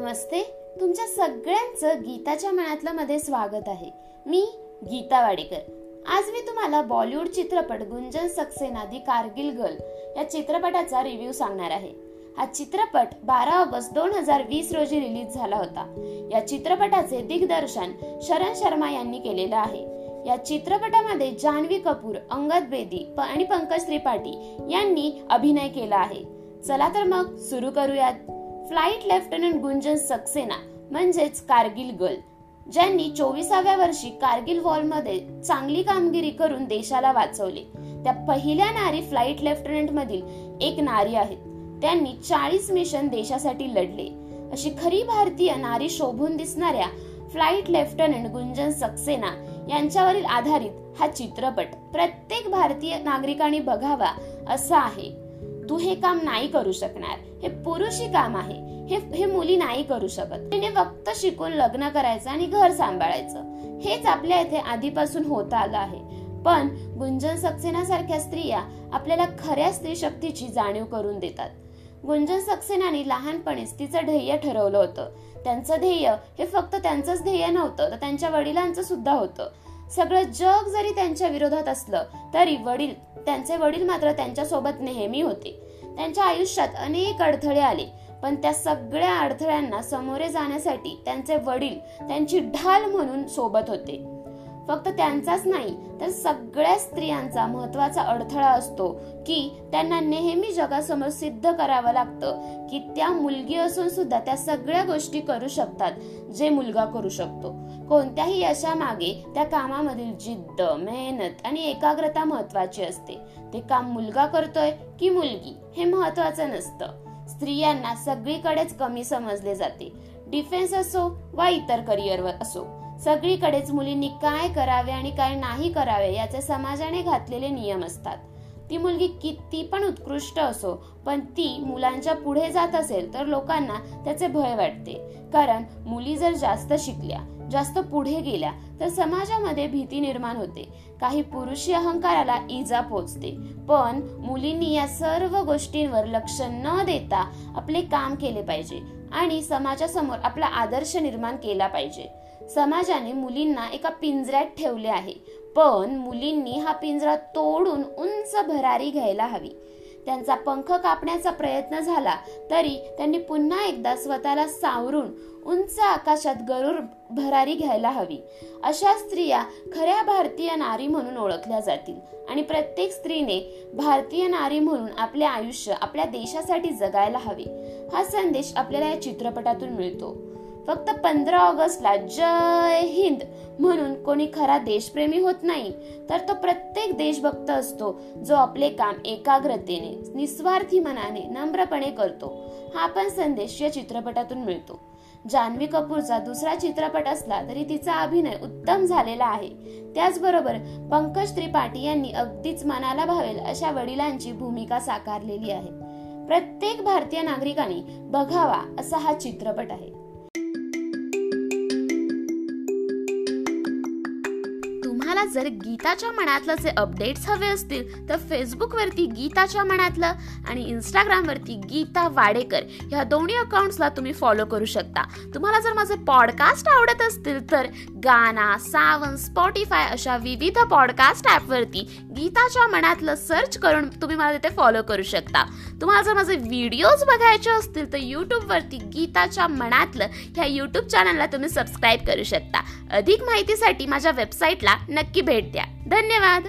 नमस्ते. तुमच्या सगळ्यांचं गीताच्या मनातलं मध्ये स्वागत आहे. मी गीता वाडेकर. आज मी तुम्हाला बॉलिवूड चित्रपट गुंजन सक्सेना दी कारगिल गर्ल या चित्रपटाचा रिव्ह्यू सांगणार आहे. हा चित्रपट बारा ऑगस्ट दोन हजार वीस रोजी रिलीज झाला होता. या चित्रपटाचे दिग्दर्शन शरण शर्मा यांनी केलेलं आहे. या चित्रपटामध्ये जान्हवी कपूर अंगद बेदी आणि पंकज त्रिपाठी यांनी अभिनय केला आहे. चला तर मग सुरू करूयात. फ्लाईट लेफ्टनंट गुंजन सक्सेना म्हणजेच कारगिल गर्ल ज्यांनी चोवीसाव्या वर्षी कारगिल वॉलमध्ये चांगली कामगिरी करून देशाला वाचवले. त्या पहिल्या नारी फ्लाईट लेफ्टनंट मधील एक नारी आहेत. त्यांनी चाळीस मिशन देशासाठी लढले. अशी खरी भारतीय नारी शोभून दिसणाऱ्या फ्लाईट लेफ्टनंट गुंजन सक्सेना यांच्यावरील आधारित हा चित्रपट प्रत्येक भारतीय नागरिकांनी बघावा असा आहे. तू हे काम नाही करू शकणार. हे पुरुषी काम आहे. हे हे मुली नाही करू शकत. तिने फक्त शिकून लग्न करायचं आणि घर सांभाळायचं. हेच आपल्या इथे आधीपासून होत आलं आहे. पण गुंजन सक्सेना सारख्या स्त्रिया आपल्याला खऱ्या स्त्री शक्तीची जाणीव करून देतात. गुंजन सक्सेनाने लहानपणीच तिचं ध्येय ठरवलं होतं. त्यांचं ध्येय हे फक्त त्यांचंच ध्येय नव्हतं तर त्यांच्या वडिलांचं सुद्धा होतं. सगळं जग जरी त्यांच्या विरोधात असलं तरी वडील त्यांचे वडील मात्र त्यांच्यासोबत नेहमी होते. त्यांच्या आयुष्यात अनेक अडथळे आले पण त्या सगळ्या अडथळ्यांना समोरे जाण्यासाठी त्यांचे वडील त्यांची ढाल म्हणून सोबत होते. फक्त त्यांचाच नाही तर सगळ्या स्त्रियांचा महत्त्वाचा अडथळा असतो की त्यांना नेहमी जगासमोर सिद्ध करावं लागतं की त्या मुलगी असून सुद्धा त्या सगळ्या गोष्टी करू शकतात जे मुलगा करू शकतो. कोणत्याही यशामागे त्या कामामधील जिद्द मेहनत आणि एकाग्रता महत्वाची असते. ते काम मुलगा करतोय की मुलगी हे महत्वाचं नसतं. स्त्रियांना सगळीकडेच कमी समजले जाते. डिफेन्स असो वा इतर करिअरवर असो सगळीकडेच मुलींनी काय करावे आणि काय नाही करावे याचे समाजाने घातलेले नियम असतात. ती मुलगी किती पण उत्कृष्ट असो पण ती मुलांच्या पुढे जात असेल तर लोकांना त्याचे भय वाटते. कारण मुली जर जास्त शिकल्या जास्त पुढे गेल्या तर समाजामध्ये भीती निर्माण होते. काही पुरुषी अहंकाराला इजा पोचते पण मुलींनी या सर्व गोष्टींवर लक्ष न देता आपले काम केले पाहिजे आणि समाजासमोर आपला आदर्श निर्माण केला पाहिजे. समाजाने मुलींना एका पिंजऱ्यात ठेवले आहे. पण मुलींनी हा पिंजरा तोडून उंच भरारी घ्यायला हवी. त्यांचा पंख कापण्याचा प्रयत्न झाला तरी त्यांनी पुन्हा एकदा स्वतःला सावरून उंच आकाशात गरुड भरारी घ्यायला हवी. अशा स्त्रिया खऱ्या भारतीय नारी म्हणून ओळखल्या जातील आणि प्रत्येक स्त्रीने भारतीय नारी म्हणून आपले आयुष्य आपल्या देशासाठी जगायला हवे. हा संदेश आपल्याला या चित्रपटातून मिळतो. फक्त पंधरा ऑगस्टला जय हिंद. म्हणून कोणी खरा देशप्रेमी होत नाही तर तो प्रत्येक देशभक्त असतो जो आपले काम एकाग्रतेने निस्वार्थी मनाने नम्रपणे करतो. हा पण संदेश या चित्रपटातून मिळतो. जान्हवी कपूरचा दुसरा चित्रपट असला तरी तिचा अभिनय उत्तम झालेला आहे. त्याचबरोबर पंकज त्रिपाठी यांनी अगदीच मनाला भावेल अशा वडिलांची भूमिका साकारलेली आहे. प्रत्येक भारतीय नागरिकांनी बघावा असा हा चित्रपट आहे. तुम्हाला जर गीताच्या मनातलं जे अपडेट्स हवे असतील तर फेसबुकवरती गीताच्या मनातलं आणि इंस्टाग्रामवरती गीता वाडेकर ह्या दोन्ही अकाउंट्सला तुम्ही फॉलो करू शकता. तुम्हाला जर माझे पॉडकास्ट आवडत असतील तर गाना सावन स्पॉटीफाय अशा विविध पॉडकास्ट ॲपवरती गीताच्या मनातलं सर्च करून तुम्ही मला तिथे फॉलो करू शकता. तुम्हाला जर माझे व्हिडिओज बघायचे असतील तर यूट्यूबवरती गीताच्या मनातलं ह्या यूट्यूब चॅनलला तुम्ही सबस्क्राईब करू शकता. अधिक माहितीसाठी माझ्या वेबसाईटला नक्की भेट द्या. धन्यवाद!